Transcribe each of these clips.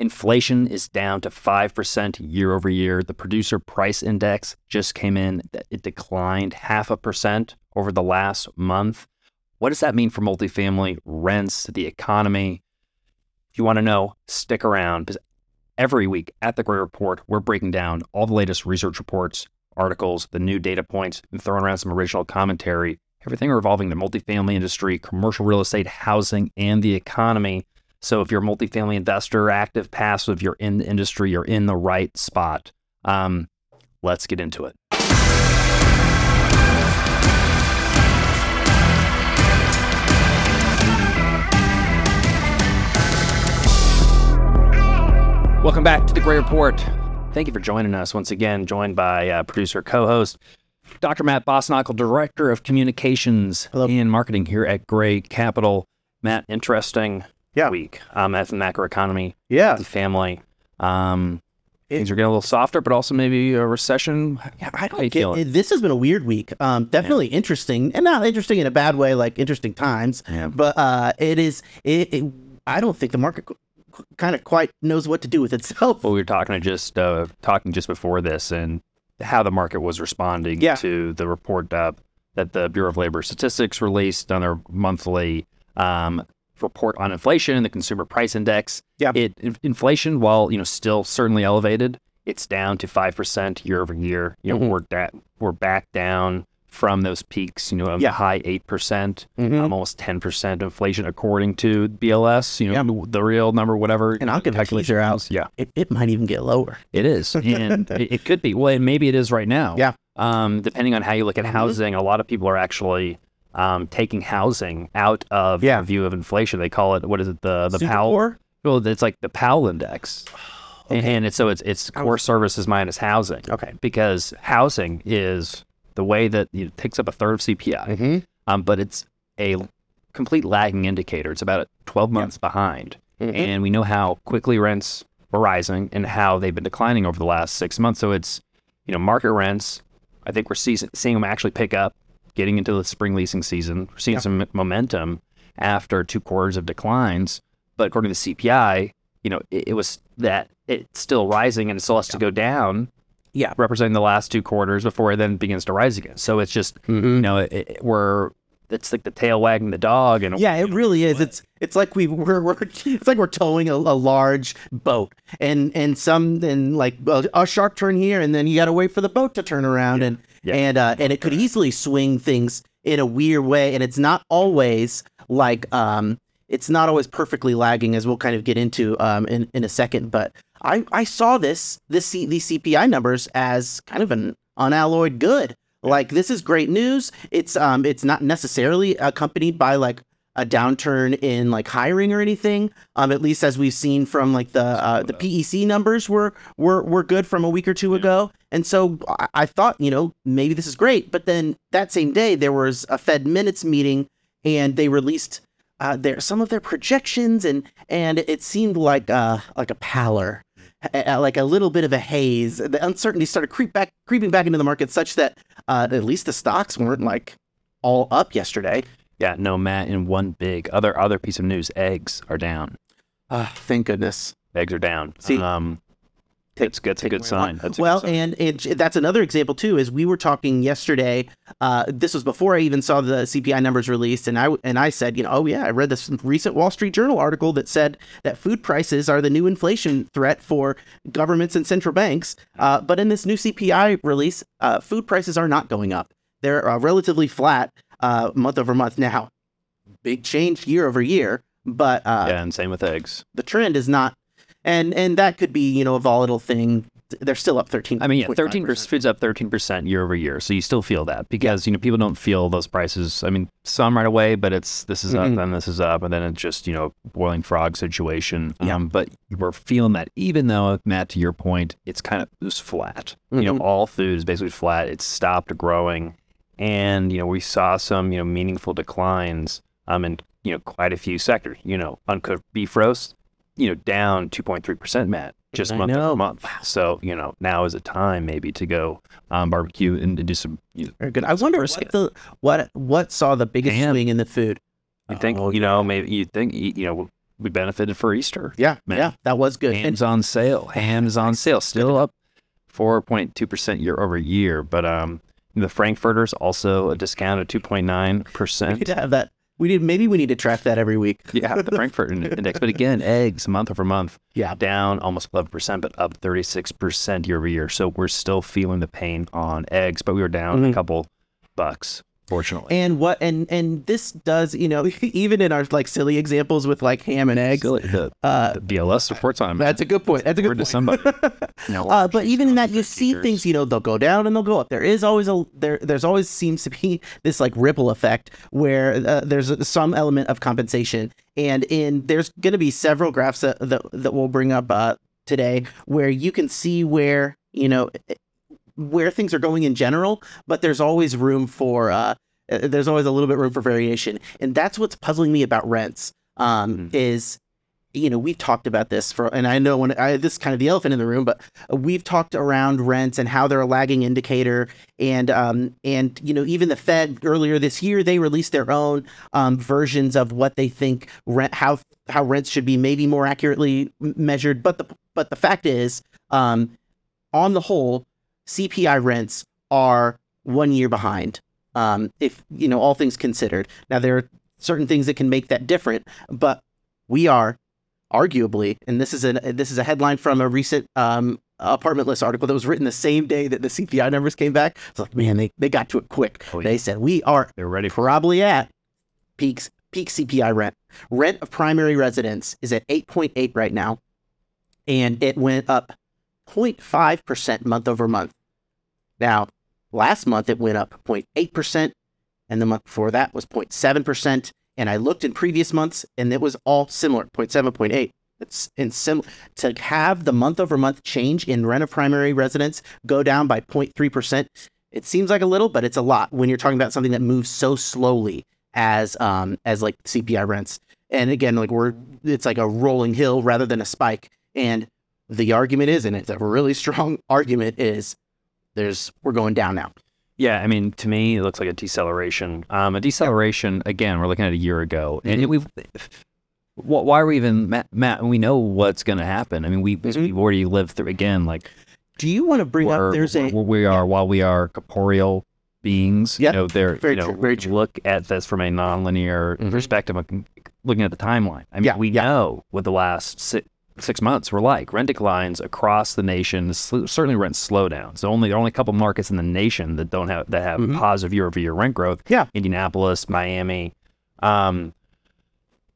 Inflation is down to 5% year over year. The producer price index just came in, it declined half a percent over the last month. What does that mean for multifamily rents, the economy? If you want to know, stick around because every week at the Gray Report, we're breaking down all the latest research reports, articles, the new data points, and throwing around some original commentary, everything revolving the multifamily industry, commercial real estate, housing, and the economy. So if you're a multifamily investor, active, passive, you're in the industry, you're in the right spot. Um, let's get into it. Welcome back to the Gray Report. Thank you for joining us once again, joined by uh, producer co host Dr. Matt Bosnakel, Director of Communications Hello. and Marketing here at Gray Capital. Matt, interesting Yeah. week um, as the macroeconomy, Yeah. the family. Um, It- things are getting a little softer, but also maybe a recession. Yeah, I don't feeling? it. This has been a weird week. Um, definitely interesting, and not interesting in a bad way, like interesting times. Yeah. But uh, it is. It, it. I don't think the market kind of quite knows what to do with itself. Well, we were talking to just uh, talking just before this, and how the market was responding Yeah. to the report uh, that the Bureau of Labor Statistics released on their monthly um, report on inflation and the consumer price index. Yeah. it inflation, while you know still certainly elevated, it's down to five percent year over year. You know, Mhm. we're da- we're back down from those peaks. You know, of Yeah. high eight percent, Mhm. um, almost ten percent inflation according to BLS. You know, the real number, whatever. And I'll give a teaser out. Yeah. It, it might even get lower. It is, and it, it could be. Well, and maybe it is right now. Yeah. Um, depending on how you look at Mhm. housing, a lot of people are actually um, taking housing out of Yeah. the view of inflation. They call it what is it the the Super Powell? Well, it's like the Powell index, Okay. and it's so it's it's core was- services minus housing Okay. because housing is the way that it takes up a third of CPI, Mm-hmm. um, but it's a complete lagging indicator. It's about 12 months behind Mm-hmm. and we know how quickly rents were rising and how they've been declining over the last six months. So it's, you know, market rents. I think we're see, seeing them actually pick up, getting into the spring leasing season. We're seeing Yeah. some momentum after two quarters of declines. But according to the CPI, you know, it, it was that it's still rising and it still has to go down, Yeah. representing the last two quarters before it then begins to rise again. So it's just, you Mm-hmm. know, it, it, we're it's like the tail wagging the dog, and Yeah, it really is. It's it's like we we're, we're it's like we're towing a, a large boat, and and some and like a, a sharp turn here, and then you got to wait for the boat to turn around, and Yeah. and uh, and it could easily swing things in a weird way, and it's not always like um it's not always perfectly lagging, as we'll kind of get into um in in a second. But I I saw this this C, these CPI numbers as kind of an unalloyed good. Like this is great news. It's um it's not necessarily accompanied by like a downturn in like hiring or anything. Um, at least as we've seen from like the uh, the PEC numbers were were were good from a week or two ago. And so I, I thought you know maybe this is great. But then that same day there was a Fed minutes meeting and they released uh, their some of their projections and and it seemed like uh like a pallor. Like a little bit of a haze. The uncertainty started creep back, creeping back into the market, such that uh, at least the stocks weren't like all up yesterday. Yeah, no, Matt. And one big other other piece of news: eggs are down. Uh, thank goodness. Eggs are down. See, um, take- it's good. It's a good sign. That's a well, good sign. and and that's another example too. Is we were talking yesterday. Uh, this was before I even saw the CPI numbers released, and I and I said, you know, oh yeah, I read this recent Wall Street Journal article that said that food prices are the new inflation threat for governments and central banks. Uh, but in this new CPI release, uh, food prices are not going up. They're uh, relatively flat uh, month over month. Now, big change year over year, but uh, yeah, and same with eggs. the trend is not and and that could be you know a volatile thing they're still up 13 I mean, yeah, thirteen percent food's up thirteen percent year over year, so you still feel that because you know people don't feel those prices. I mean, some right away, but it's this is Mhm. up, then this is up, and then it's just you know boiling frog situation. Yeah. Um, but we're feeling that even though Matt, to your point, it's kind of just flat. You know, Mhm. all food is basically flat. It's stopped growing, and you know we saw some you know meaningful declines. Um, in you know quite a few sectors. You know, uncooked beef roast, you know, down two point three percent, Matt, just I month know. over month. So you know now is a time maybe to go um, barbecue and, do some. You, very good i wonder what the what what saw the biggest Ham. swing in the food you think Oh, you know maybe you think you you know we benefited for Easter. Yeah, Man. yeah, that was good. And Ham's on sale. Ham's on sale. Still up 4.2% year over year. But um, the Frankfurters also a discount of 2.9%. need to have that. We need maybe we need to track that every week. yeah, the Frankfurt index. But again, eggs month over month Yeah, down almost 11%, but up 36% year over year. So we're still feeling the pain on eggs, but we were down a Mhm. couple bucks, fortunately. and what and and this does you know even in our like silly examples with like ham and eggs. Still, the, Uh, the BLS reports on that's a good point. That's a Word good to point. somebody. You know, Uh, but even in that, you see things. You know, they'll go down and they'll go up. There is always a there. There's always seems to be this like ripple effect where uh, there's a- some element of compensation, and in there's going to be several graphs that, that that we'll bring up uh, today where you can see where you know where things are going in general, but there's always room for uh, uh, there's always a little bit room for variation, and that's what's puzzling me about rents. Um, Mhm. is you know we've talked about this for, and I know when I this is kind of the elephant in the room, but uh, we've talked around rents and how they're a lagging indicator, and um, and you know even the Fed earlier this year they released their own um, versions of what they think rent how how rents should be maybe more accurately measured, but the but the fact is, um, on the whole, CPI rents are one year behind. Um, if you know all things considered, now there are certain things that can make that different, but we are arguably, and this is a this is a headline from a recent um, apartment list article that was written the same day that the CPI numbers came back. It's like, man, they, they got to it quick. Oh, yeah. They said we are they're ready for probably at peaks peak CPI rent. Rent of primary residence is at 8.8 right now, and it went up 0.5 percent month over month. Now, last month it went up 0.8 percent, and the month before that was 0.7 percent. And I looked in previous months, and it was all similar 0.7, 0.8. It's in sim- to have the month over month change in rent of primary residence go down by 0.3 percent. It seems like a little, but it's a lot when you're talking about something that moves so slowly as um as like CPI rents. And again, like we're it's like a rolling hill rather than a spike. And the argument is, and it's a really strong argument, is there's we're going down now. Yeah, I mean, to me, it looks like a deceleration. Um, a deceleration. Again, we're looking at a year ago, and Mhm. we've. wh- Why are we even, Matt? Matt we know what's going to happen. I mean, we Mhm. we've already lived through. Again, like Do you want to bring up there's a we are while we are corporeal beings. Yep, You know, they're very you know, true, very true. look at this from a nonlinear Mhm. perspective, looking at the timeline. I mean, Yeah, we yeah. know what the last six, months were like. Rent declines across the nation. sl- Certainly, rent slowdowns. So only there are only a couple markets in the nation that don't have that have Mhm. positive year-over-year rent growth. Yeah. Indianapolis, Miami. Um,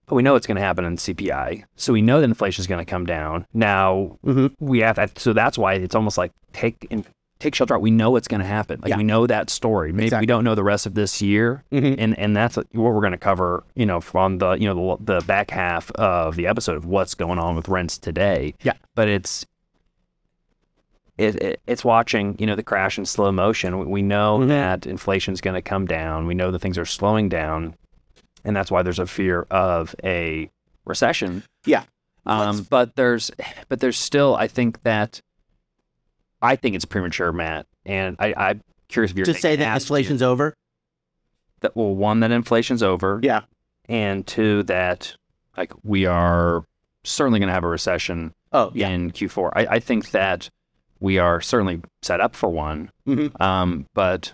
but we know it's going to happen in CPI, so we know that inflation is going to come down. Now Mhm. we have to, so that's why it's almost like take in, take shelter out. We know it's going to happen. Like Yeah. we know that story. Maybe Exactly. we don't know the rest of this year, Mhm. and and that's what we're going to cover. You know, from the you know the, the back half of the episode of what's going on with rents today. Yeah. but it's. It, it, it's watching, you know, the crash in slow motion. We, we know Mhm. that is going to come down. We know that things are slowing down, and that's why there's a fear of a recession. Yeah. Um, but there's, but there's still, I think that, I think it's premature, Matt, and I, I'm curious if you're to say that inflation's over. that well, one that inflation's over, Yeah. and two that like we are certainly going to have a recession Oh yeah. in Q4. I, I think that we are certainly set up for one, Mhm. um, but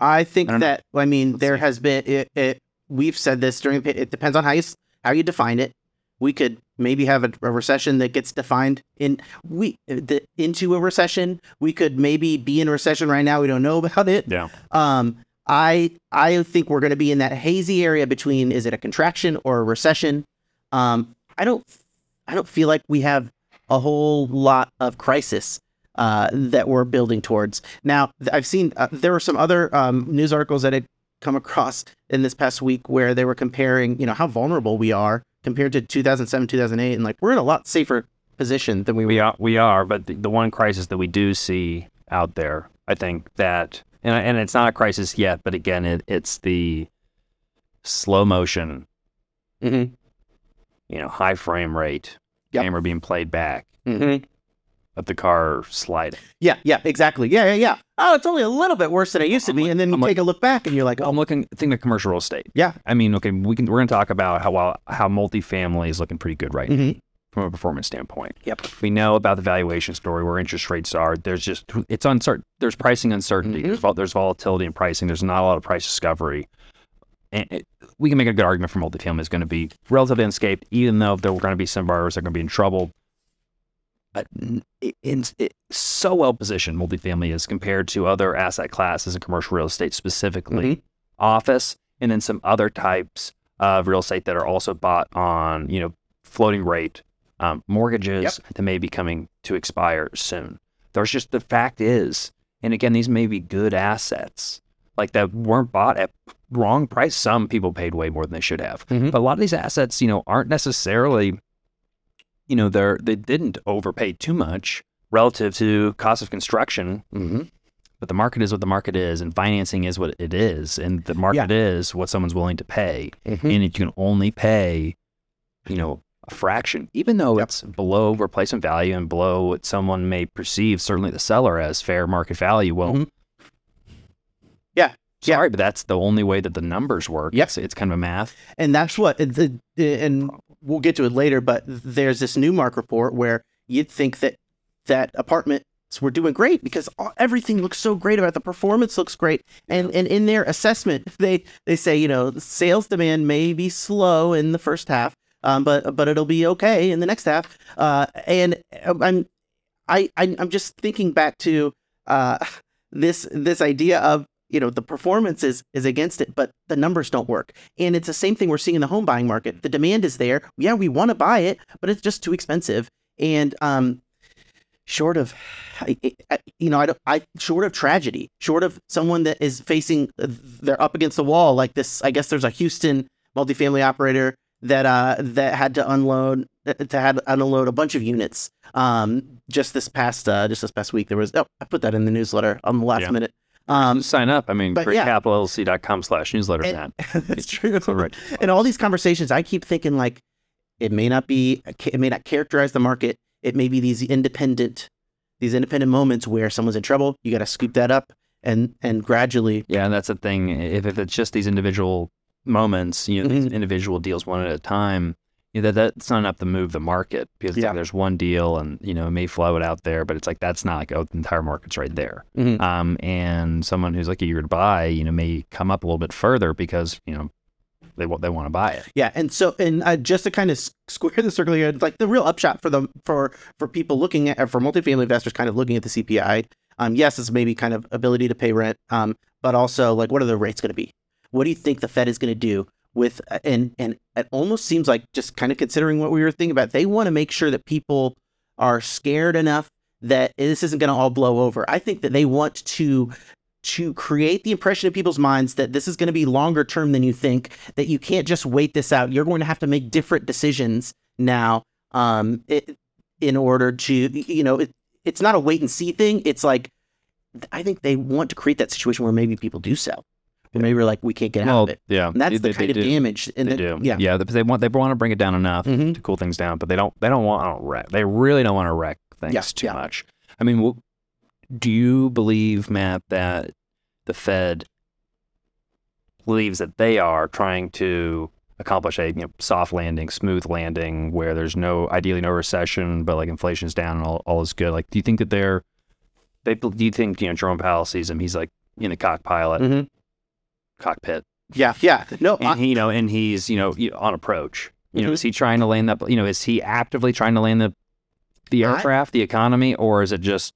I think I don't know. that I mean Let's there see. has been it, it. We've said this during. It depends on how you how you define it. We could maybe have a, a recession that gets defined in we the, into a recession. We could maybe be in a recession right now. We don't know about it. yeah, Um, I I think we're going to be in that hazy area between is it a contraction or a recession. Um, I don't I don't feel like we have a whole lot of crisis uh, that we're building towards. Now I've seen uh, there were some other um, news articles that had come across in this past week where they were comparing you know how vulnerable we are compared to 2007 2008 and like we're in a lot safer position than we were. we are. We are. But the, the one crisis that we do see out there, I think that, and and it's not a crisis yet, but again, it, it's the slow motion, Mm-hmm. you know, high frame rate, Yep. camera being played back. Mm-hmm. Of the car sliding. Yeah, yeah, exactly. Yeah, yeah, yeah. Oh, it's only a little bit worse than it used to I'm be, like- and then you I'm like- take a look back and you're like, oh, I'm looking think of commercial real estate. Yeah. I mean, okay, we can we're gonna talk about how well how multifamily is looking pretty good right now Mhm. from a performance standpoint. Yep. We know about the valuation story where interest rates are. There's just it's uncertain. There's pricing uncertainty. Mhm. There's, vol- there's volatility in pricing. There's not a lot of price discovery. And it, we can make a good argument for multifamily is going to be relatively unscathed, even though there are going to be some borrowers that are going to be in trouble. But n- it, it's it's so well positioned, multifamily is compared to other asset classes in commercial real estate, specifically Mhm. office, and then some other types of real estate that are also bought on, you know, floating rate um, mortgages Yep. that may be coming to expire soon. There's just the fact is, and again, these may be good assets like that weren't bought at wrong price. Some people paid way more than they should have, Mhm. but a lot of these assets, you know, aren't necessarily, you know, they're they didn't overpay too much relative to cost of construction. mm-hmm. But the market is what the market is, and financing is what it is, and the market is what someone's willing to pay. Mm-hmm. And if you can only pay, you know, a fraction, even though Yep. it's below replacement value and below what someone may perceive, certainly the seller as fair market value. Well, Mhm. Yeah, yeah. sorry, but that's the only way that the numbers work. Yes, It's, it's kind of a math. and that's what the and we'll get to it later but there's this Newmark report where you'd think that that apartments were doing great because all, everything looks so great about it. the performance looks great. And and in their assessment they they say you know sales demand may be slow in the first half um, but but it'll be okay in the next half. Uh, and i'm i I- i'm just thinking back to uh, this this idea of you know the performance is is against it but the numbers don't work. And it's the same thing we're seeing in the home buying market. The demand is there. Yeah we want to buy it but it's just too expensive. And um short of you know i don't i short of tragedy short of someone that is facing they're up against the wall like this i guess there's a houston multifamily operator that uh that had to unload to had unload a bunch of units um just this past uh just this past week. There was oh i put that in the newsletter on the last Yeah. minute um Sign up. I mean, but yeah. slash newsletter. And- that's true All right. and all these conversations i keep thinking like it may not be it may not characterize the market it may be these independent these independent moments where someone's in trouble you got to scoop that up and and gradually Yeah, and that's the thing. If, if it's just these individual moments, you know, these Mhm. individual deals one at a time, you know, that that's not enough to move the market because Yeah. like there's one deal and you know it may float out there, but it's like that's not like oh the entire market's right there. Mhm. Um, and someone who's like eager to buy, you know, may come up a little bit further because you know they want they want to buy it. yeah and so and uh, just to kind of square the circle here like the real upshot for the for for people looking at for multifamily investors kind of looking at the cpi um yes it's maybe kind of ability to pay rent um but also like what are the rates going to be what do you think the fed is going to do with uh, and and it almost seems like just kind of considering what we were thinking about they want to make sure that people are scared enough that this isn't going to all blow over. I think that they want to to create the impression in people's minds that this is going to be longer term than you think that you can't just wait this out. You're going to have to make different decisions now um it, in order to you know it, it's not a wait and see thing. It's like i think they want to create that situation where maybe people do sell or maybe we're like we can't get out of it yeah, and that's they, the kind of do. damage and They then- do. yeah yeah. They want they want to bring it down enough Mhm. to cool things down, but they don't. They don't want to wreck. They really don't want to wreck things Yeah, too yeah. much. I mean, wh- do you believe, Matt, that the Fed believes that they are trying to accomplish a you know, soft landing, smooth landing, where there's no ideally no recession, but like inflation's down and all, all is good? Like, do you think that they're they do you think you know Jerome Powell sees him? He's like in the cockpilot, Mhm. Cockpit, yeah yeah no and I, you know, and he's you know on approach. You know, Mhm. is he trying to land that? You know, is he actively trying to land the the I- aircraft, the economy, or is it just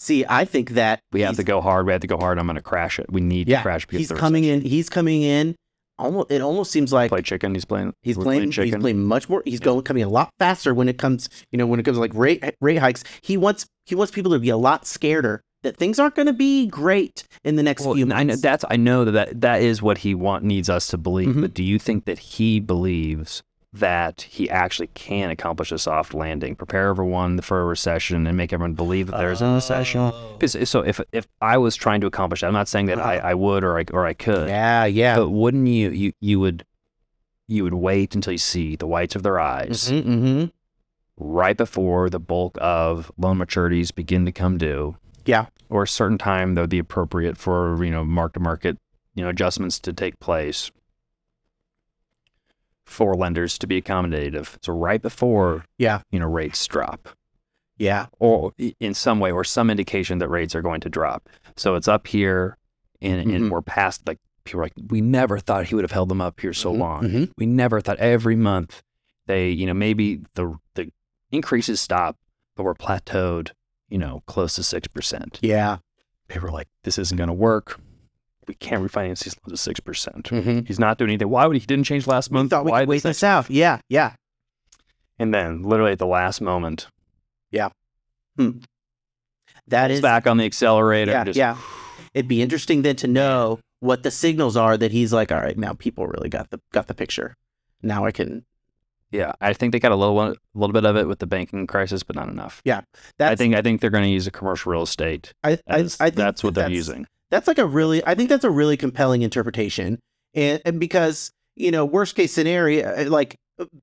see i think that we have to go hard? We have to go hard. I'm going to crash it. We need yeah to crash because he's coming in he's coming in almost it almost seems like Play chicken. He's playing. He's we're playing. He's playing much more. He's going coming a lot faster when it comes. You know, when it comes to like rate rate hikes. He wants he wants people to be a lot scareder that things aren't going to be great in the next Well, few I know months. that's I know that, that that is what he want needs us to believe. Mhm. But do you think that he believes that he actually can accomplish a soft landing, prepare everyone for a recession, and make everyone believe that there's a recession? Oh. 'Cause- so if if I was trying to accomplish that, I'm not saying that I, I would or I or I could. Yeah, yeah. But wouldn't you you you would you would wait until you see the whites of their eyes hmm right before the bulk of loan maturities begin to come due. Yeah. Or a certain time that would be appropriate for, you know, mark to market, you know, adjustments to take place for lenders to be accommodative. So right before, Yeah. you know, rates drop Yeah. or in some way or some indication that rates are going to drop. So it's up here and, Mhm. and we're past like people are like, we never thought he would have held them up here so Mhm, long. mhm. We never thought every month they, you know, maybe the the increases stop, but we're plateaued, you know, close to six percent. Yeah. They were like, this isn't gonna work. We can't refinance these loans at six percent. Mm-hmm. He's not doing anything. Why would he, he didn't change last month? thought we Why could wait this out. Yeah. Yeah. And then literally at the last moment, Yeah. it's is. back on the accelerator. Yeah. just- Yeah. It'd be interesting then to know what the signals are that he's like, all right, now people really got the got the picture. Now I can. Yeah, I think they got a little a little bit of it with the banking crisis, but not enough. Yeah. That's, I think I think they're going to use a commercial real estate. I, I, As, I think that's what they're that's- using. That's like a really, I think that's a really compelling interpretation, and, and because you know, worst case scenario, uh, like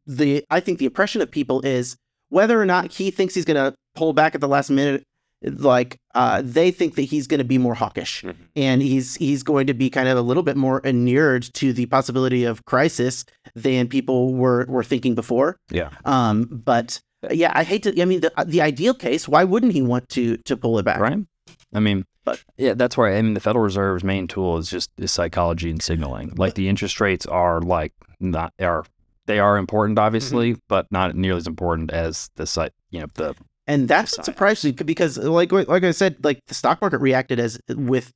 the, I think the impression of people is whether or not he thinks he's going to pull back at the last minute, like uh, they think that he's going to be more hawkish, Mhm. and he's he's going to be kind of a little bit more inured to the possibility of crisis than people were were thinking before. Yeah. Um, but yeah, I hate to. I mean, the the ideal case, why wouldn't he want to to pull it back? Right. I mean, But- yeah, that's why. I mean, the Federal Reserve's main tool is just is psychology and signaling. Like the interest rates are like not are they are important, obviously, Mm-hmm. but not nearly as important as the site. You know, the and that's what Science. surprised me because like like I said, like the stock market reacted as with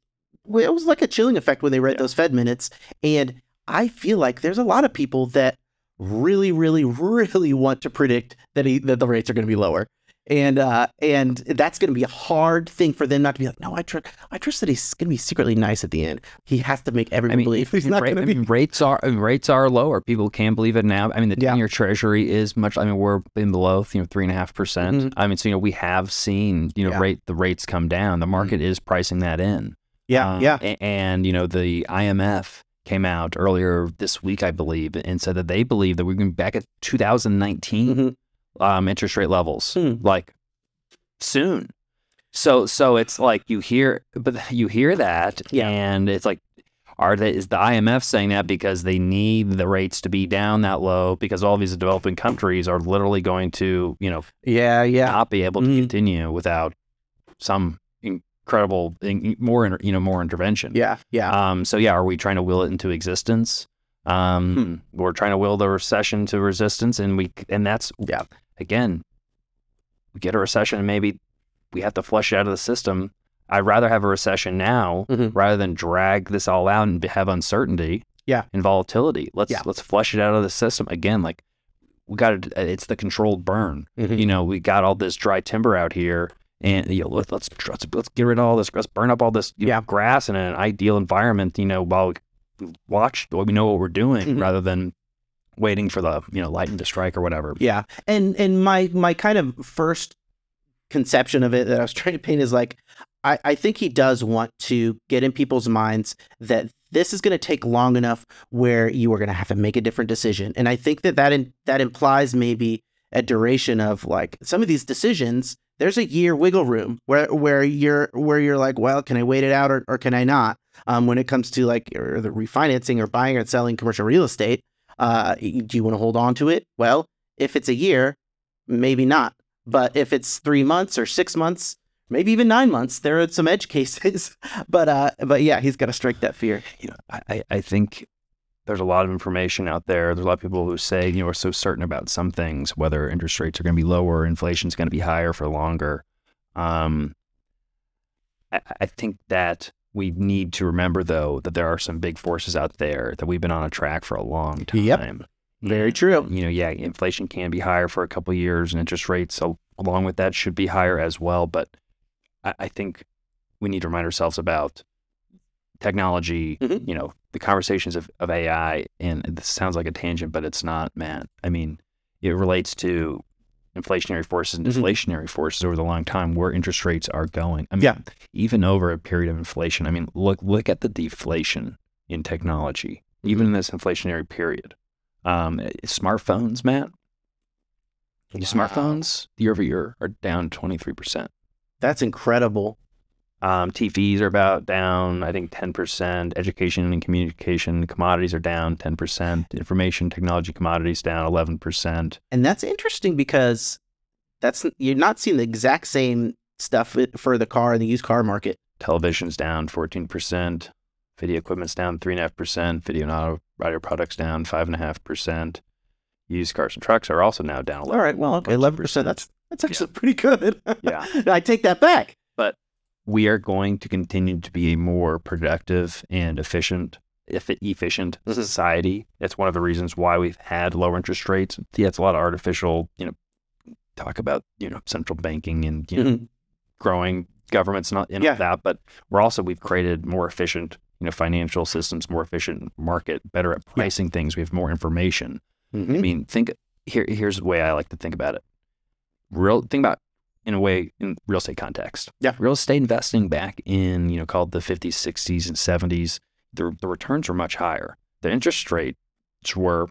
it was like a chilling effect when they read Yeah. those Fed minutes, and I feel like there's a lot of people that really, really, really want to predict that he, that the rates are going to be lower. And uh, and that's going to be a hard thing for them not to be like, no, I trust, I trust that he's going to be secretly nice at the end. He has to make everyone I mean, believe he's not going to I be. mean, rates are I rates are lower. People can't believe it now. I mean, the Yeah. ten-year Treasury is much. I mean, we're in below, you know, three and a half percent. Mhm. I mean, so you know, we have seen you know Yeah. rate the rates come down. The market is pricing that in. yeah, Um, yeah, a- And, you know, the IMF came out earlier this week, I believe, and said that they believe that we're going back at 2019 Mhm. Um, interest rate levels, Hmm. like soon. So, so it's like you hear, but you hear that, Yeah. and it's like, are they? Is the IMF saying that because they need the rates to be down that low because all these developing countries are literally going to, you know, yeah, yeah. not be able to Mhm. continue without some incredible, in- more, inter- you know, more intervention. Yeah, yeah. Um, so yeah, are we trying to will it into existence? Um, we're trying to will the recession to resistance, and we and that's Yeah. Again, we get a recession, and maybe we have to flush it out of the system. I'd rather have a recession now Mhm. rather than drag this all out and have uncertainty. Yeah. and volatility. Let's Yeah. let's flush it out of the system again. Like we got to. It's the controlled burn Mhm. you know, we got all this dry timber out here, and you know, let, let's let's let's get rid of all this. Let's burn up all this you know, Yeah. grass in an ideal environment. You know, while we watch, we know what we're doing, Mhm. rather than waiting for the you know lightning to strike or whatever. Yeah, and and my my kind of first conception of it that I was trying to paint is like I I think he does want to get in people's minds that this is going to take long enough where you are going to have to make a different decision, and I think that that in, that implies maybe a duration of like some of these decisions. There's a year wiggle room where where you're where you're like, well, can I wait it out or, or can I not? Um, when it comes to like the refinancing or buying or selling commercial real estate, uh, do you want to hold on to it? Well, if it's a year, maybe not. But if it's three months or six months, maybe even nine months, there are some edge cases. but uh, but yeah, he's got to strike that fear. You know, I I- think there's a lot of information out there. There's a lot of people who say you know are so certain about some things, whether interest rates are going to be lower, inflation's going to be higher for longer. Um, I, I think that we need to remember though that there are some big forces out there that we've been on a track for a long time. Yep. Very true. You know, yeah, inflation can be higher for a couple of years, and interest rates along with that should be higher as well. But I, I think we need to remind ourselves about technology. Mhm. You know, the conversations of, of AI, and this sounds like a tangent, but it's not, man. I mean, it relates to inflationary forces and Mhm. deflationary forces over the long time where interest rates are going. I mean, Yeah. even over a period of inflation. I mean, look look at the deflation in technology, even in this inflationary period. Um, smartphones, Matt. Wow. Smartphones year over year are down 23%. That's incredible. Um, TVs are about down, I think, 10%. Education and communication commodities are down 10%. Information technology commodities down 11%. And that's interesting because that's you're not seeing the exact same stuff for the car and the used car market. Television's down 14%. Video equipment's down 3.5%. Video and auto audio products down 5.5%. Used cars and trucks are also now down 11 All right, well, okay, eleven percent. That's that's actually pretty good. Yeah. I take that back. We are going to continue to be a more productive and efficient if efficient Mhm. society. That's one of the reasons why we've had lower interest rates. Yeah, it's a lot of artificial, you know, talk about, you know, central banking and you know, Mhm. growing governments not in Yeah. that, but we're also we've created more efficient, you know, financial systems, more efficient market, better at pricing things. We have more information. I Mhm. mean, think here. Here's the way I like to think about it. Real think about in a way in real estate context. Yeah. real estate investing back in you know called the 50s, 60s, and 70s. The the returns were much higher. The interest rates were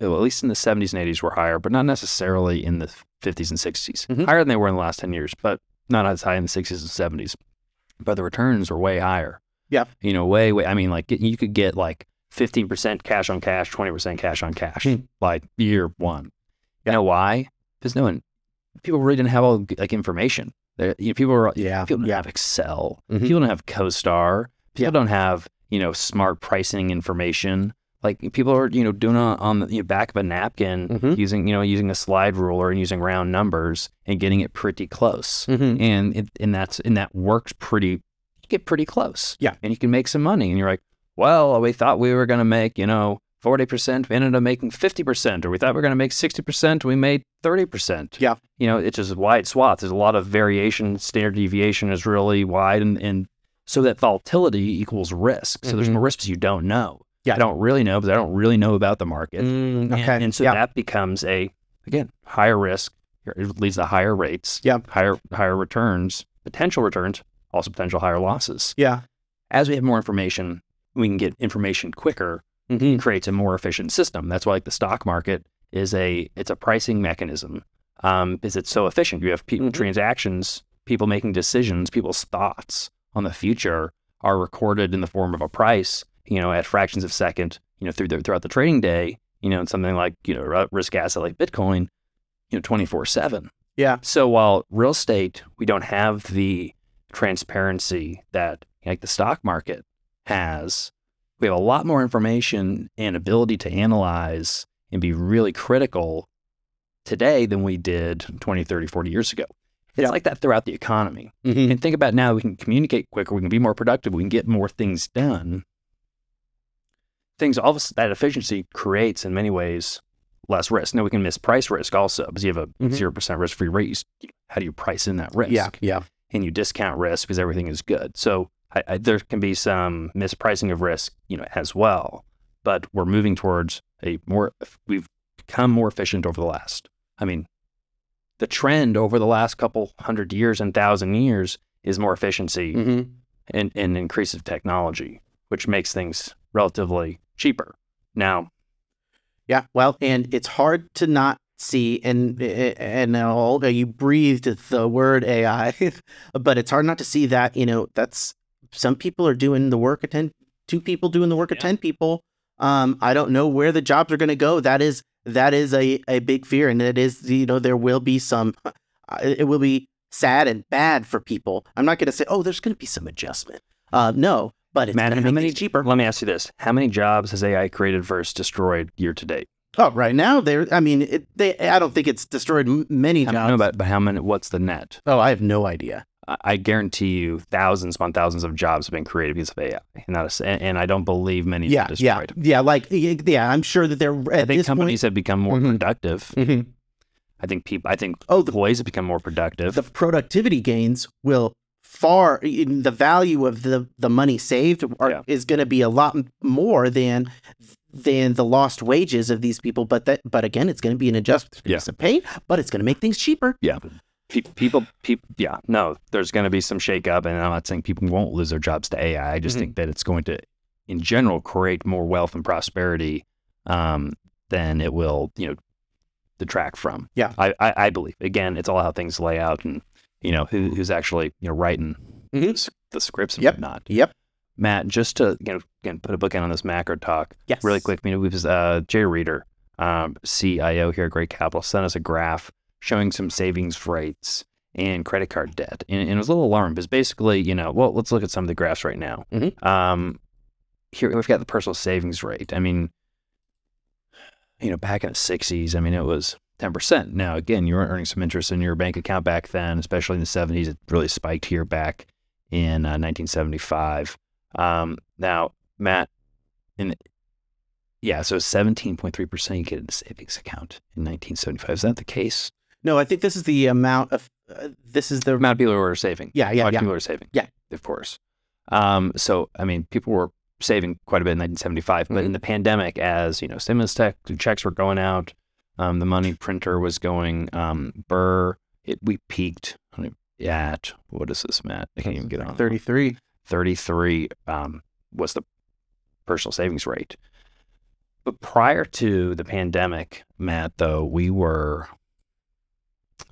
well, at least in the 70s and 80s were higher, but not necessarily in the 50s and 60s. Mhm. Higher than they were in the last 10 years, but not as high in the 60s and 70s. But the returns were way higher. Yeah. You know, way, way. I mean, like you could get like 15% cash on cash, 20% cash on cash, Hmm. like year one. You know why? Because no one, people really didn't have all like information. They're, you know, people were, Yeah, people don't yeah. have Excel. Mhm. People don't have CoStar. People Yeah. don't have, you know, smart pricing information. Like people are, you know, doing it on the you know, back of a napkin Mhm. using, you know, using a slide ruler and using round numbers and getting it pretty close. Mhm. And it, and that's and that works pretty. Get pretty close. Yeah. And you can make some money. And you're like, well, we thought we were going to make, you know, 40%. We ended up making 50%. Or we thought we were going to make 60%. We made 30%. Yeah. You know, it's just wide swaths. There's a lot of variation. Standard deviation is really wide. And, and so that volatility equals risk. So there's Mhm. more risks you don't know. Yeah. I don't really know because I don't really know about the market. Mm, And- okay. And, so yeah. that becomes a again higher risk. It leads to higher rates. Yeah. Higher higher returns, potential returns, also potential higher losses. yeah. As we have more information, we can get information quicker. Mhm. It creates a more efficient system. That's why like the stock market is a it's a pricing mechanism. Um, because it's so efficient. You have people Mhm. transactions, people making decisions, people's thoughts on the future are recorded in the form of a price, you know, at fractions of a second, you know, through the, throughout the trading day, you know, and something like, you know, a risk asset like Bitcoin, you know, 24 seven. Yeah. So while real estate, we don't have the transparency that like the stock market has, we have a lot more information and ability to analyze and be really critical today than we did 20, 30, 40 years ago. It's Yeah. like that throughout the economy. Mhm. And think about now, we can communicate quicker, we can be more productive, we can get more things done. Things, all of us, that efficiency creates in many ways less risk. Now we can miss price risk also because you have a Mhm. 0 percent risk free rate. You- How do you price in that risk? Yeah. Yeah. and you discount risk because everything is good. So I, I, there can be some mispricing of risk, you know, as well. But we're moving towards a more. We've become more efficient over the last. I mean, the trend over the last couple hundred years and thousand years is more efficiency Mhm. and, and increase of technology, which makes things relatively cheaper. Now, Yeah, well, and it's hard to not see, and and uh, you breathed the word AI, but it's hard not to see that you know that's some people are doing the work of 10 two people doing the work of ten people. Um, I don't know where the jobs are going to go. That is that is a a big fear, and it is you know there will be some, it will be sad and bad for people. I'm not going to say oh there's going to be some adjustment. Uh, no, but it's Matt, going how many cheaper. Let me ask you this: How many jobs has AI created versus destroyed year to date? Oh, right now there. I mean, it, they. I don't think it's destroyed many jobs. no, but, but how many? What's the net? oh, I have no idea. I- guarantee you, thousands upon thousands of jobs have been created because of AI, and not a s and, and I don't believe many have Yeah, yeah, destroyed. yeah. Like, yeah. I'm sure that they're. I think companies have become more Mhm. productive. Point, Mhm. I think people. I think Oh, the, employees have become more productive. the productivity gains will far. The value of the the money saved are, Yeah. is going to be a lot more than than the lost wages of these people. But that. But again, it's going to be an adjustment. Yeah. Some pain, but it's going to make things cheaper. yeah, Pe- people. People. Yeah, no. There's going to be some shakeup, and I'm not saying people won't lose their jobs to AI. I just Mhm. think that it's going to, in general, create more wealth and prosperity um, than it will, you know, detract from. Yeah. I, I, I believe. Again, it's all how things lay out and, you know, who, who's actually, you know, writing Mhm. the scripts and Yep. whatnot. Yep. Matt, just to you know, again, put a bookend on this macro talk Yes. really quick. I mean, we've uh, Jay Reader, um, CIO here at Gray Capital, sent us a graph showing some savings rates and credit card debt, and, and it was a little alarming because basically, you know, well, let's look at some of the graphs right now. Mhm. Um, here we've got the personal savings rate. I mean, you know, back in the '60s, I mean, it was 10%. Now, again, you weren't earning some interest in your bank account back then, especially in the 70s. It really spiked here back in uh, 1975. Um, now, Matt, in yeah, so 17.3% you get in a savings account in 1975. Is that the case? No, I think this is the amount of. Uh, this is the The amount of people who are saving. Yeah, yeah, How many yeah. people are saving. Yeah. Of course. Um, so, I mean, people were saving quite a bit in 1975, but Mm-hmm. in the pandemic, as, you know, stimulus tech, the checks were going out, um, the money printer was going um, burr. It, we peaked at, what is this, Matt? I can't even get on. 33. 33 um, was the personal savings rate. But prior to the pandemic, Matt, though, we were,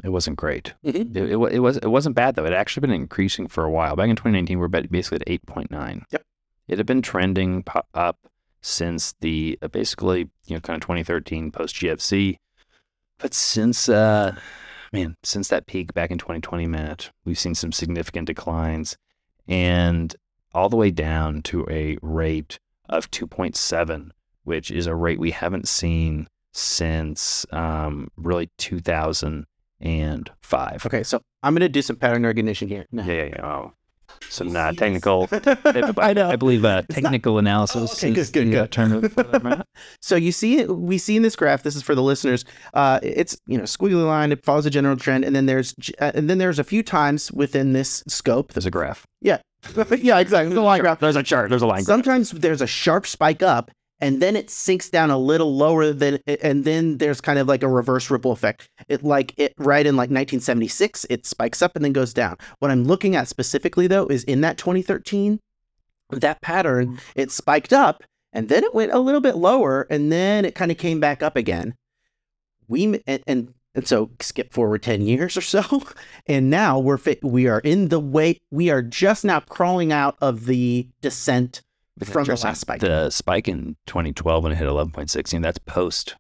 it wasn't great. Mhm. It, it, it was it wasn't bad though. It had actually been increasing for a while. Back in 2019, we we're ba- basically at 8.9. Yep. It had been trending up since the uh, basically you know kind of 2013 post GFC, but since uh man since that peak back in 2020, Matt, we've seen some significant declines, and all the way down to a rate of 2.7, which is a rate we haven't seen since um, really 2005. Okay, so I'm going to do some pattern recognition here. Yeah, yeah, yeah. Oh. Some uh, technical. I know. I believe uh, It's not- technical analysis. Oh, okay, good, is good, the, uh, good. term of- for that, Matt. So you see, we see in this graph. This is for the listeners. Uh, it's you know squiggly line. It follows a general trend, and then there's uh, and then there's a few times within this scope. There's a graph. yeah, yeah, exactly. There's a line graph. There's a chart. There's a line. graph. Sometimes there's a sharp spike up, and then it sinks down a little lower than, and then there's kind of like a reverse ripple effect. It like it right in like 1976, it spikes up and then goes down. What I'm looking at specifically though is in that 2013, that pattern, mm-hmm. it spiked up and then it went a little bit lower and then it kind of came back up again. We and, and and so skip forward 10 years or so and now we're we are in the way we are just now crawling out of the descent from the last spike. The spike in 2012 when it hit 11.16. That's post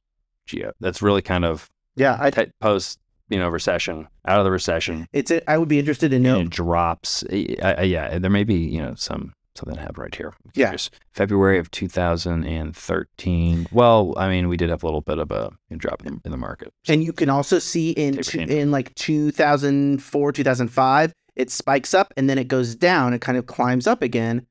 geo. That's really kind of yeah, I, post you know recession out of the recession. it's a, I would be interested to know. it drops. I, I, yeah, there may be you know some something have right here. Yeah. February of 2013. Well, I mean, we did have a little bit of a drop in, in the market. And you can also see in two, in like 2004, 2005, it spikes up and then it goes down. It kind of climbs up again.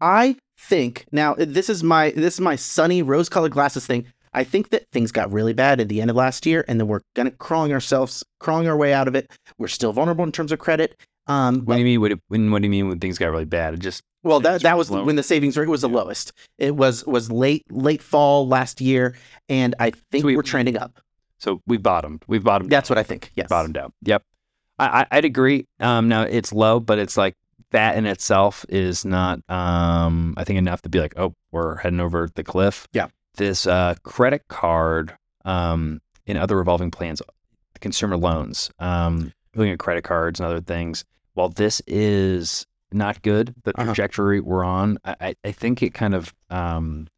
I think now this is my this is my sunny rose-colored glasses thing. I think that things got really bad at the end of last year, and then we're kind of crawling ourselves, crawling our way out of it. We're still vulnerable in terms of credit. Um, What but- do you mean? What, when, what do you mean when things got really bad? It just well, that that was lower. when the savings rate was the Yeah. lowest. It was was late late fall last year, and I think we- we, are trending up. so we've bottomed. We've bottomed. That's what I think. Yes. bottomed out. Yep. I, I, I'd agree. Um, now it's low, but it's like that in itself is not, um, I think enough to be like, oh, we're heading over the cliff. Yeah. This uh, credit card um, and other revolving plans, consumer loans, um, looking at credit cards and other things. While this is not good, the Uh-huh. trajectory we're on, I, I- I think it kind of um,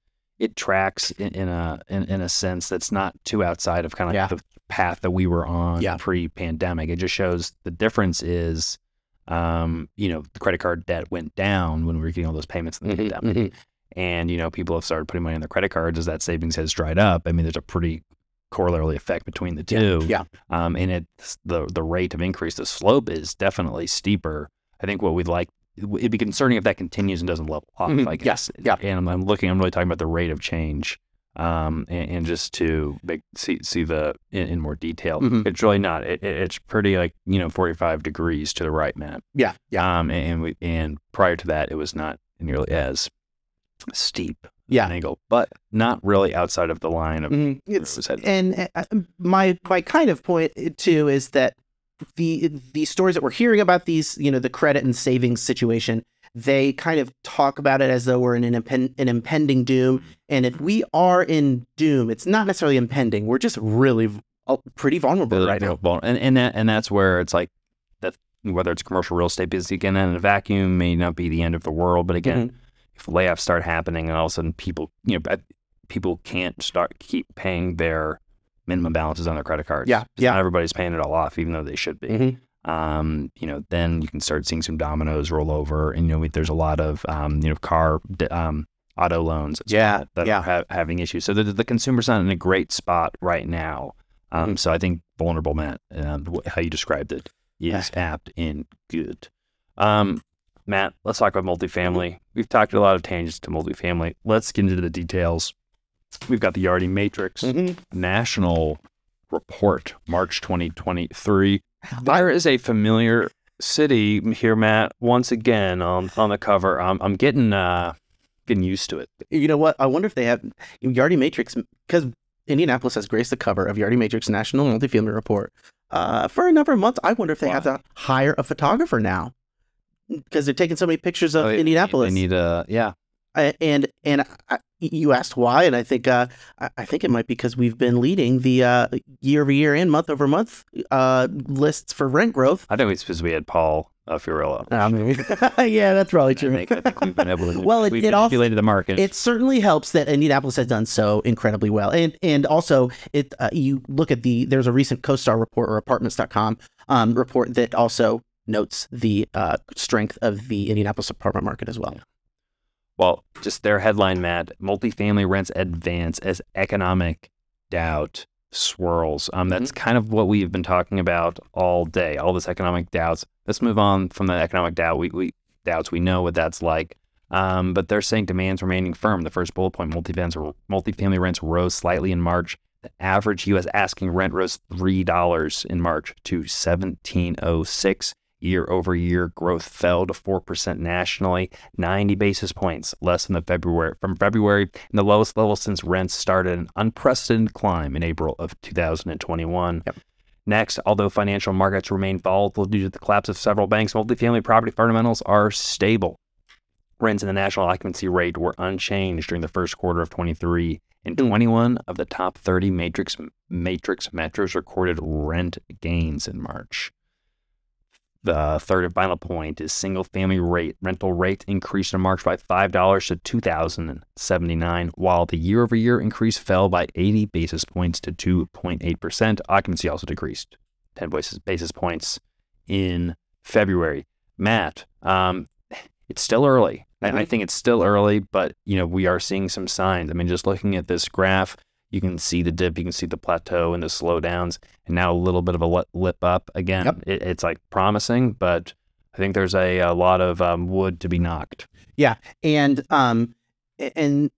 it tracks in, in a in, in a sense that's not too outside of kind of Yeah. the path that we were on Yeah. pre-pandemic. It just shows the difference is, um, you know, the credit card debt went down when we were getting all those payments in the Mhm, pandemic, mhm. and you know, people have started putting money on their credit cards as that savings has dried up. I mean, there's a pretty corollary effect between the two. Yeah. Um, and it's the the rate of increase, the slope is definitely steeper. I think what we'd like it'd be concerning if that continues and doesn't level off. Mhm. I Yeah, guess. yeah. And I'm, I'm looking. I'm really talking about the rate of change. Um, and, and just to make, see see the in, in more detail, Mhm. it's really not. It, it- it's pretty like you know 45 degrees to the right, man. Yeah. Yeah. Um, and and, we, and prior to that, it was not nearly as steep Yeah. an angle, but not really outside of the line of Mhm. it It's and uh, my my kind of point too is that the the stories that we're hearing about these, you know, the credit and savings situation, they kind of talk about it as though we're in an, impen- an impending doom. And if we are in doom, it's not necessarily impending. We're just really oh, pretty vulnerable right now. And and that and that's where it's like that whether it's commercial real estate business again in a vacuum may not be the end of the world, but again, Mhm. if layoffs start happening and all of a sudden people you know people can't start keep paying their minimum balances on their credit cards. Yeah, yeah. Not everybody's paying it all off, even though they should be. Mhm. Um, you know, then you can start seeing some dominoes roll over, and you know, there's a lot of um, you know, car um, auto loans Yeah, that yeah. are ha- having issues. So the, the consumer's not in a great spot right now. Um, Mhm. So I think vulnerable, Matt, um, how you described it, is apt and good. Um, Matt, let's talk about multifamily. We've talked a lot of tangents to multifamily. Let's get into the details. We've got the Yardi Matrix Mhm. National Report, March 2023. There is a familiar city here, Matt. Once again on on the cover. I'm I'm getting uh getting used to it. You know what? I wonder if they have Yardi Matrix because Indianapolis has graced the cover of Yardi Matrix National Multifamily Report uh, for a number of months. I wonder if they have to hire a photographer now because they're taking so many pictures of Oh, Indianapolis. They need a yeah. And and I, you asked why, and I think uh, I, I think it might be because we've been leading the uh, year over year and month over month uh, lists for rent growth. I think it's because we had Paul uh, Fiorello. yeah, that's probably I think, I think we've been able to. Well, it- we've it also- manipulated the market. It certainly helps that Indianapolis has done so incredibly well, and and also it. Uh, you look at the there's a recent CoStar report or Apartments.com um, report that also notes the uh, strength of the Indianapolis apartment market as well. Well, just their headline, Matt. Multifamily rents advance as economic doubt swirls. Um, that's kind of what we've been talking about all day. All this economic doubts. Let's move on from the economic doubt. We, we doubts. We know what that's like. Um, but they're saying demand's remaining firm. The first bullet point: multifamily multifamily rents rose slightly in March. The average U.S. asking rent rose three dollars in March to seventeen oh six. Year over year growth fell to 4% nationally, 90 basis points less than the February from February, and the lowest level since rents started an unprecedented climb in April of 2021. Yep. Next, although financial markets remain volatile due to the collapse of several banks, multifamily property fundamentals are stable. Rents in the national occupancy rate were unchanged during the first quarter of 23, and hmm. 21 of the top 30 matrix matrix metros recorded rent gains in March. The third and final point is single family rate rental rate increased in March by five dollars to two thousand and seventy nine, while the year over year increase fell by eighty basis points to two point eight percent. Occupancy also decreased ten basis basis points in February. Matt, um, it's still early. I, I Mhm. think it's still early, but you know we are seeing some signs. I mean, just looking at this graph, you can see the dip, you can see the plateau and the slowdowns, and now a little bit of a lip up again. Yep. It, it's like promising, but I think there's a, a lot of um, wood to be knocked. Yeah, and um and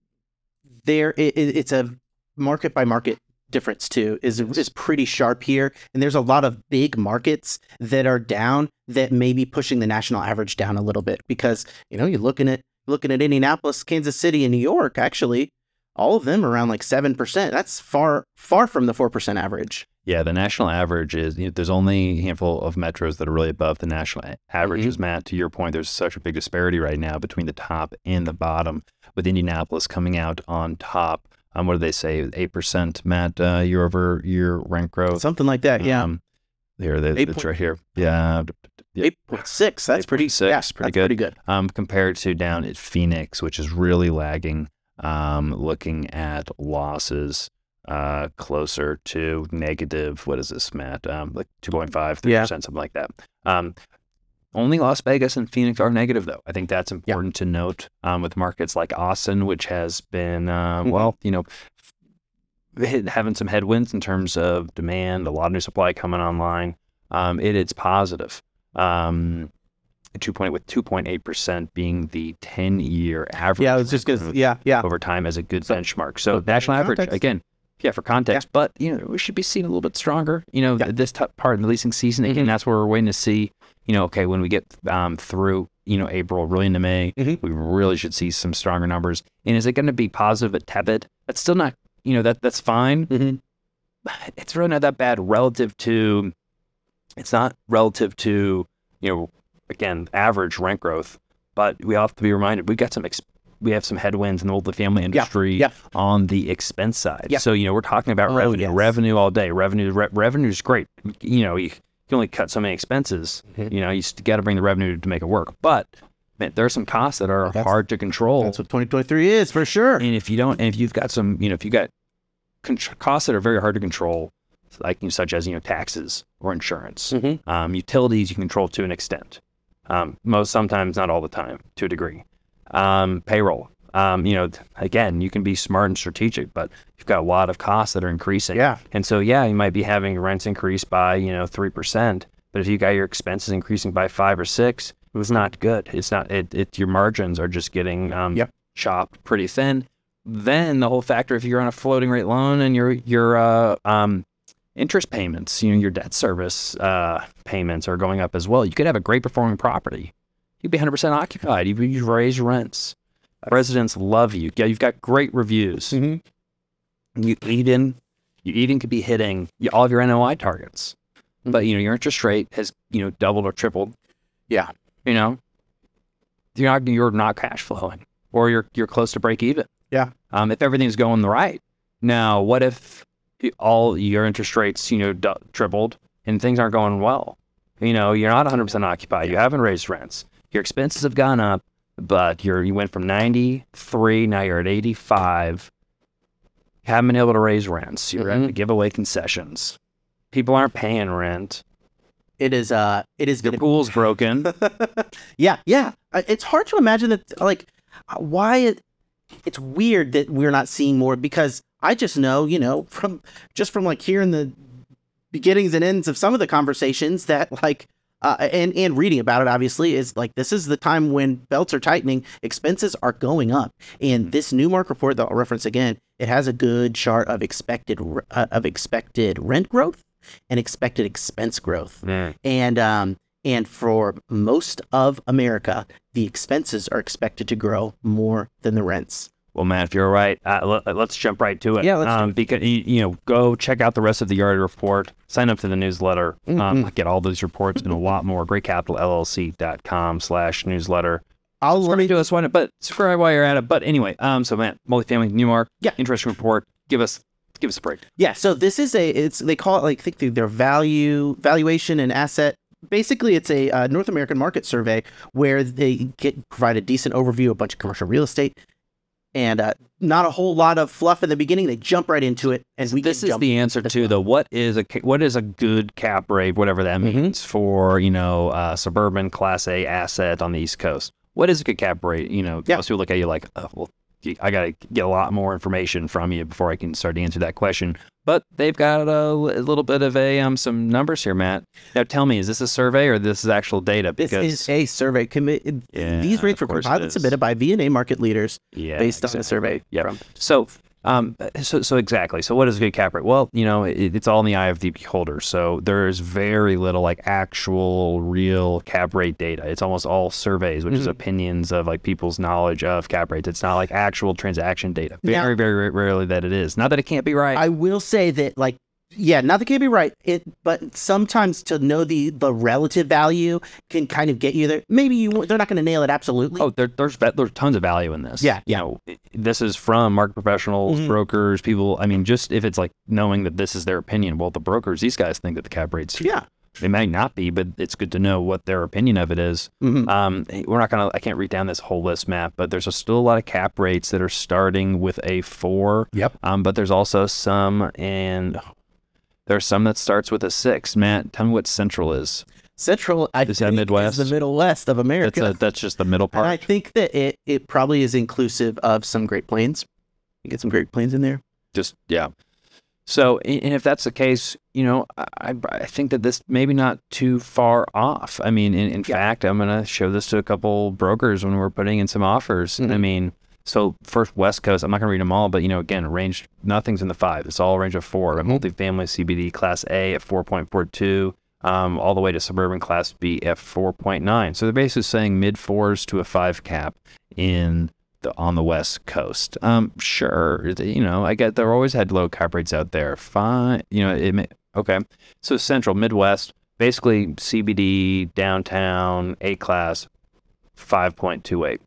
there it, it- it's a market by market difference too is is pretty sharp here and there's a lot of big markets that are down that may be pushing the national average down a little bit because you know you're looking at looking at Indianapolis, Kansas City and New York actually all of them around like 7%. That's far far from the 4% average. Yeah, the national average is you know, there's only a handful of metros that are really above the national a- averages. Matt, to your point, there's such a big disparity right now between the top and the bottom, with Indianapolis coming out on top. Um, what do they say? Eight percent, Matt, uh, year over year rent growth. Something like that, yeah. Um, here, they, Eight it's point- right here. Yeah, yeah. 8.6. That's pretty 8.6, yeah, pretty that's good. Pretty good. um, compared to down at Phoenix, which is really lagging. Um, looking at losses, uh, closer to negative. What is this, Matt? Um, like 2.5, 3 Yeah. percent, something like that. Um, only Las Vegas and Phoenix are negative, though. I think that's important to note. Um, with markets like Austin, which has been, uh, Mhm. well, you know, having some headwinds in terms of demand, a lot of new supply coming online. Um, it, it's positive. Um, two point with two point eight percent being the ten year average. Yeah, I was just to yeah, yeah. over time as a good So- benchmark. So, national average context- again, yeah, for context. But you know, we should be seeing a little bit stronger. You know, Yeah. this part in the leasing season again. Mhm. That's where we're waiting to see. You know, okay, when we get um, through, you know, April, really into May, Mhm. we really should see some stronger numbers. And is it going to be positive at tepid? That's still not. You know, that that's fine. hmm It's really not that bad relative to. It's not relative to you know again average rent growth, but we have to be reminded we got some ex- we have some headwinds in the multifamily industry yeah. on the expense side. Yeah. So you know we're talking about Oh, revenue, yes. revenue all day. Revenue, re- revenue is great. You know you can only cut so many expenses. Mhm. You know you got to bring the revenue to make it work. But man, there are some costs that are That's- hard to control. That's what 2023 is for sure. And if you don't, and if you've got some, you know, if you got con- costs that are very hard to control, like you know, such as you know taxes or insurance, Mhm. um, utilities you control to an extent. Um, most sometimes, not all the time, to a degree. Um, payroll, um, you know, again, you can be smart and strategic, but you've got a lot of costs that are increasing. Yeah. And so, yeah, you might be having rents increase by you know three percent, but if you got your expenses increasing by five or six, it was not good. It's not. It, it your margins are just getting um, Yep. chopped pretty thin. Then the whole factor, if you're on a floating rate loan and your your uh, um, interest payments, you know, your debt service uh, payments are going up as well. You could have a great performing property. You'd be 100% occupied. You you raise rents. Residents love you. Yeah, you've got great reviews. Mhm. You Eden, you even could be hitting all of your NOI targets, but you know your interest rate has you know doubled or tripled. Yeah. You know, you're not you're not cash flowing, or you're you're close to break even. Yeah. Um, if everything's going the right. Now, what if all your interest rates you know du- tripled and things aren't going well? You know, you're not 100% occupied. You haven't raised rents. Your expenses have gone up, but you're you went from 93 now you're at 85 haven't been able to raise rents. You're having to give away concessions. People aren't paying rent. It is. Uh. It is Your gonna pool's broken. yeah, yeah. It's hard to imagine that, like, uh, why it, it's weird that we're not seeing more because I just know, you know, from just from like hearing the beginnings and ends of some of the conversations that, like, uh, and and reading about it, obviously, is like this is the time when belts are tightening, expenses are going up, and this newmark report that I'll reference again, it has a good chart of expected uh, of expected rent growth and expected expense growth. And um and for most of America, the expenses are expected to grow more than the rents. Well, man, if you're right, uh, let, us jump right to it. Yeah, let's do um, because you, you know, go check out the rest of the Yardi report. Sign up to the newsletter. Um, Mhm. get all those reports and a lot more. GrayCapitalLLC.com slash newsletter. I'll Let me do us one, but subscribe while you're at it. But anyway, um, so man, multifamily Newmark. Yeah. Interesting report. Give us, give us a break. Yeah, so this is a it's they call it like I think through their value valuation and asset. Basically, it's a uh, North American market survey where they get provide a decent overview of a bunch of commercial real estate, and uh, not a whole lot of fluff in the beginning. They jump right into it, and we this is the answer to the what is a what is a good cap rate, whatever that Mhm. means for you know uh, suburban Class A asset on the East Coast. What is a good cap rate? You know, Yeah. most people look at you like, oh, well, I got to get a lot more information from you before I can start to answer that question. But they've got a little bit of a um some numbers here, Matt. Now tell me, is this a survey or this is actual data? this is a survey. Commi- Yeah, These rates were compiled and submitted by V&A market leaders yeah, based on a survey. Yeah. from- So, um, so, so exactly. So, what is a good cap rate? Well, you know, it, it's all in the eye of the beholder. So, there's very little like actual, real cap rate data. It's almost all surveys, which is Mhm. opinions of like people's knowledge of cap rates. It's not like actual transaction data. Now- Very, very rarely that it is. Not that it can't be right. I will say that like yeah, not that can't be right. It but sometimes to know the the relative value can kind of get you there. Maybe you they're not going to nail it absolutely. Oh, there, there's there's tons of value in this. Yeah, you know, this is from market professionals, Mhm. brokers, people. I mean, just if it's like knowing that this is their opinion. Well, the brokers, these guys think that the cap rates yeah. They might not be, but it's good to know what their opinion of it is. Mhm. Um, we're not gonna. I can't read down this whole list map, but there's a, still a lot of cap rates that are starting with a four. Yep. Um, but there's also some, and there's some that starts with a six. Matt, tell me what Central is. Central, I Is that think, Midwest? is the Middle West of That's America. a, that's just the middle and I think that it it probably is inclusive of some Great Plains. You get some Great Plains in there. just yeah. So, and if that's the case, you know, I, I I think that this maybe not too far off. I mean, in, in Yeah. fact, I'm gonna show this to a couple brokers when we're putting in some offers. I Mhm. mean, so first West Coast, I'm not gonna read them all, but you know, again, range nothing's in the five. It's all range of 4 A multifamily CBD Class A at 4.42. Um, all the way to suburban class B at 4.9. So they're basically saying mid fours to a five cap in the on the west coast. Um, sure, you know, I get there always had low cap rates out there. Fine, you know, it may, okay. So central Midwest, basically CBD downtown A class, five point two eight.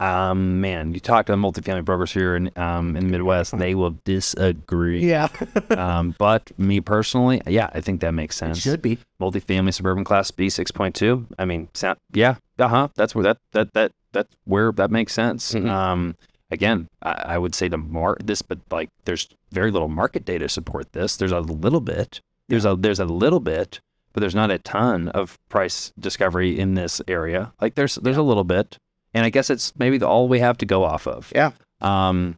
Um, man, you talk to the multifamily brokers here in um in the Midwest, they will disagree. Yeah, um, but me personally, yeah, I think that makes it sense. should be. multifamily suburban class B six point two. I mean, sa- yeah, uh huh. That's where that that that that's where that makes sense. Mhm. Um, again, I, I would say to mar this, but like there's very little market data to support this. There's a little bit. There's a there's a little bit, but there's not a ton of price discovery in this area. Like there's there's a little bit, and I guess it's maybe the, all we have to go off of. Yeah. Um,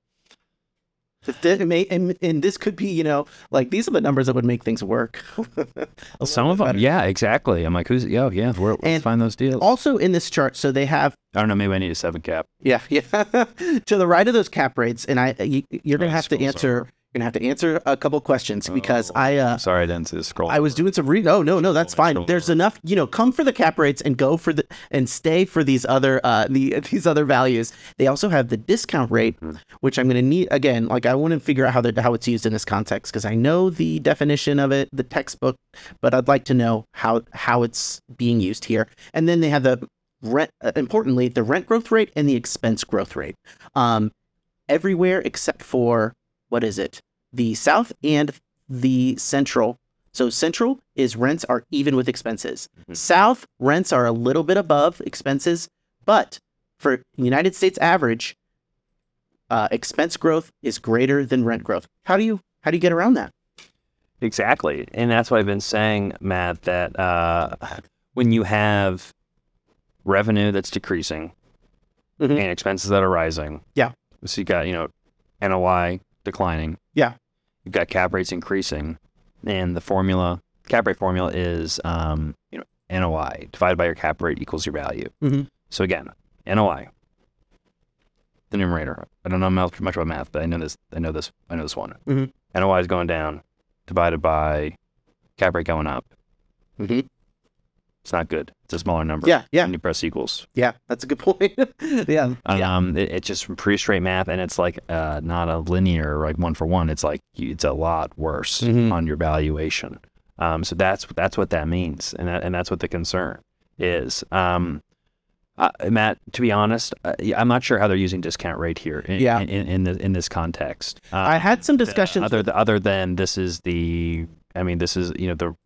But th- may, and, and this could be, you know, like these are the numbers that would make things work. Some of them, better. yeah, exactly. I'm like, who's yo, yeah, where, let's And find those deals. Also in this chart, so they have I don't know. Maybe I need a seven cap. Yeah, yeah. to the right of those cap rates, and I, you, you're gonna Oh, have to answer. over. Gonna have to answer a couple questions because Oh, I, uh, Sorry, I didn't see the scroll. I was doing some read. No, no, no, that's Oh, fine. There's enough. You know, come for the cap rates and go for the and stay for these other, uh, the these other values. They also have the discount rate, Hmm. which I'm gonna need again. Like I want to figure out how the how it's used in this context because I know the definition of it, the textbook, but I'd like to know how how it's being used here. And then they have the rent. Uh, importantly, the rent growth rate and the expense growth rate. Um, everywhere except for what is it? The south and the central. So central is rents are even with expenses. Mhm. South rents are a little bit above expenses, but for United States average, uh, expense growth is greater than rent growth. How do you how do you get around that? Exactly. And that's what I've been saying, Matt, that uh, when you have revenue that's decreasing Mhm. and expenses that are rising. Yeah. So you got, you know, NOI declining. Yeah. You've got cap rates increasing. And the formula, cap rate formula is, um, you know, NOI divided by your cap rate equals your value. Mhm. So again, NOI, the numerator. I don't know much much about math, but I know this. I know this. I know this one. Mhm. NOI is going down, divided by cap rate going up. Mm-hmm. It's not good. It's a smaller number. Yeah, yeah, When you press equals. yeah. That's a good point. yeah. Um, it, it's just pretty straight math, and it's like uh, not a linear like one for one. It's like it's a lot worse Mhm. on your valuation. Um, so that's that's what that means, and that, and that's what the concern is. Um, uh, Matt, to be honest, uh, I'm not sure how they're using discount rate here. In, Yeah. In, in, in, the, in this context, uh, I had some discussions. other th- other than this is the I mean this is you know the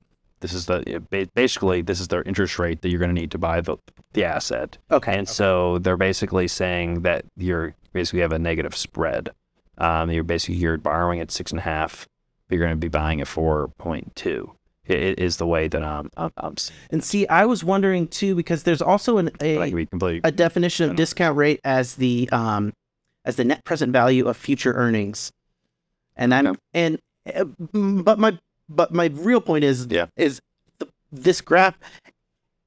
this is the basically this is their interest rate that you're going to need to buy the the asset. Okay, and so they're basically saying that you're basically have a negative spread. Um, you're basically you're borrowing at six and a half but you're going to be buying at 4.2 it, it is the way that I'm, I'm, I'm and see, I was wondering too because there's also an a, can be completely a definition of discount rate as the um as the net present value of future earnings, and I'm Okay. and mm, but my but my real point is Yeah. is the, this graph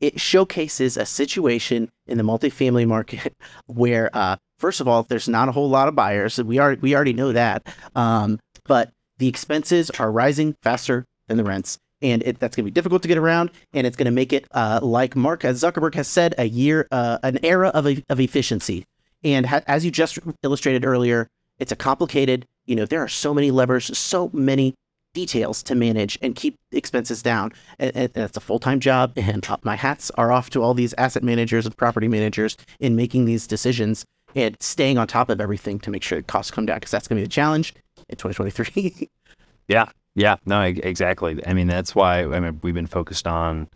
it showcases a situation in the multifamily market where uh first of all there's not a whole lot of buyers we are we already know that um but the expenses are rising faster than the rents and it, that's going to be difficult to get around and it's going to make it uh, like mark zuckerberg has said a year uh, an era of, of efficiency and ha- as you just illustrated earlier it's a complicated you know there are so many levers so many details to manage and keep expenses down and, and it's a full-time job and my hats are off to all these asset managers and property managers in making these decisions and staying on top of everything to make sure the costs come down because that's going to be the challenge in 2023 Yeah, yeah, no, exactly. I mean, that's why I mean we've been focused on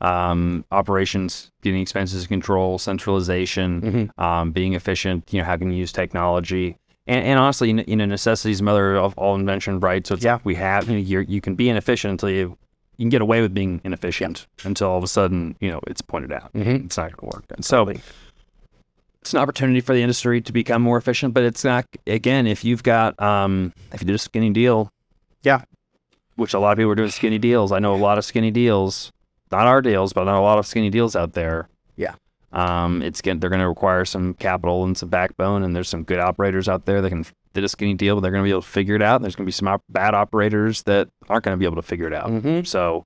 um, operations, getting expenses in control, centralization, um, being efficient. You know, how can you use technology? And, and honestly, you know, you know, necessity is the mother of all invention, right? So it's Yeah. we have you, know, you're, you can be inefficient until you you can get away with being inefficient until all of a sudden you know it's pointed out. Mhm. It's not going to work. And so it's an opportunity for the industry to become more efficient, but it's not. Again, if you've got um, if you did a skinny deal, Yeah. which a lot of people are doing skinny deals. I know a lot of skinny deals, not our deals, but I know a lot of skinny deals out there. Yeah. Um, it's going they're going to require some capital and some backbone, and there's some good operators out there that can did a skinny deal, but they're going to be able to figure it out. And there's going to be some op- bad operators that aren't going to be able to figure it out. Mhm. So,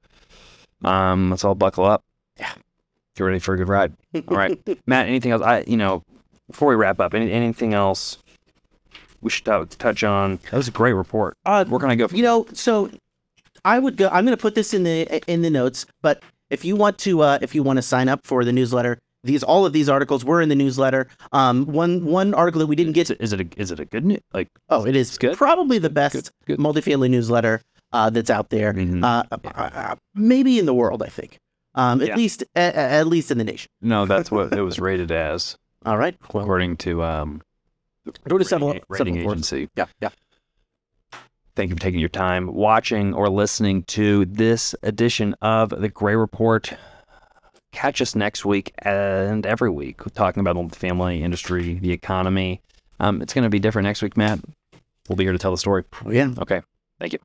um, let's all buckle up. Yeah. Get ready for a good ride. All right, Matt. Anything else? I, you know, before we wrap up, any, anything else we should tou- touch on? That was a great report. Uh, Where can I go? you know, so I would go. I'm going to put this in the in the notes. But if you want to, uh, if you want to sign up for the newsletter, these all of these articles were in the newsletter. Um, one one article that we didn't get. Is it, is it a is it a good news? Like Oh, it is good? probably the best Good, good. multifamily newsletter uh, that's out there. Mhm. Uh, uh, maybe in the world, I think. Um, at Yeah. least at, at least in the nation. no, that's what it was rated as All right. Well, according to um to several- rating, rating several agency. yeah, yeah. Thank you for taking your time watching or listening to this edition of the Gray Report. Catch us next week and every week talking about the family industry, the economy. Um, it's going to be different next week, Matt. We'll be here to tell the story. Oh, yeah. Okay. Thank you.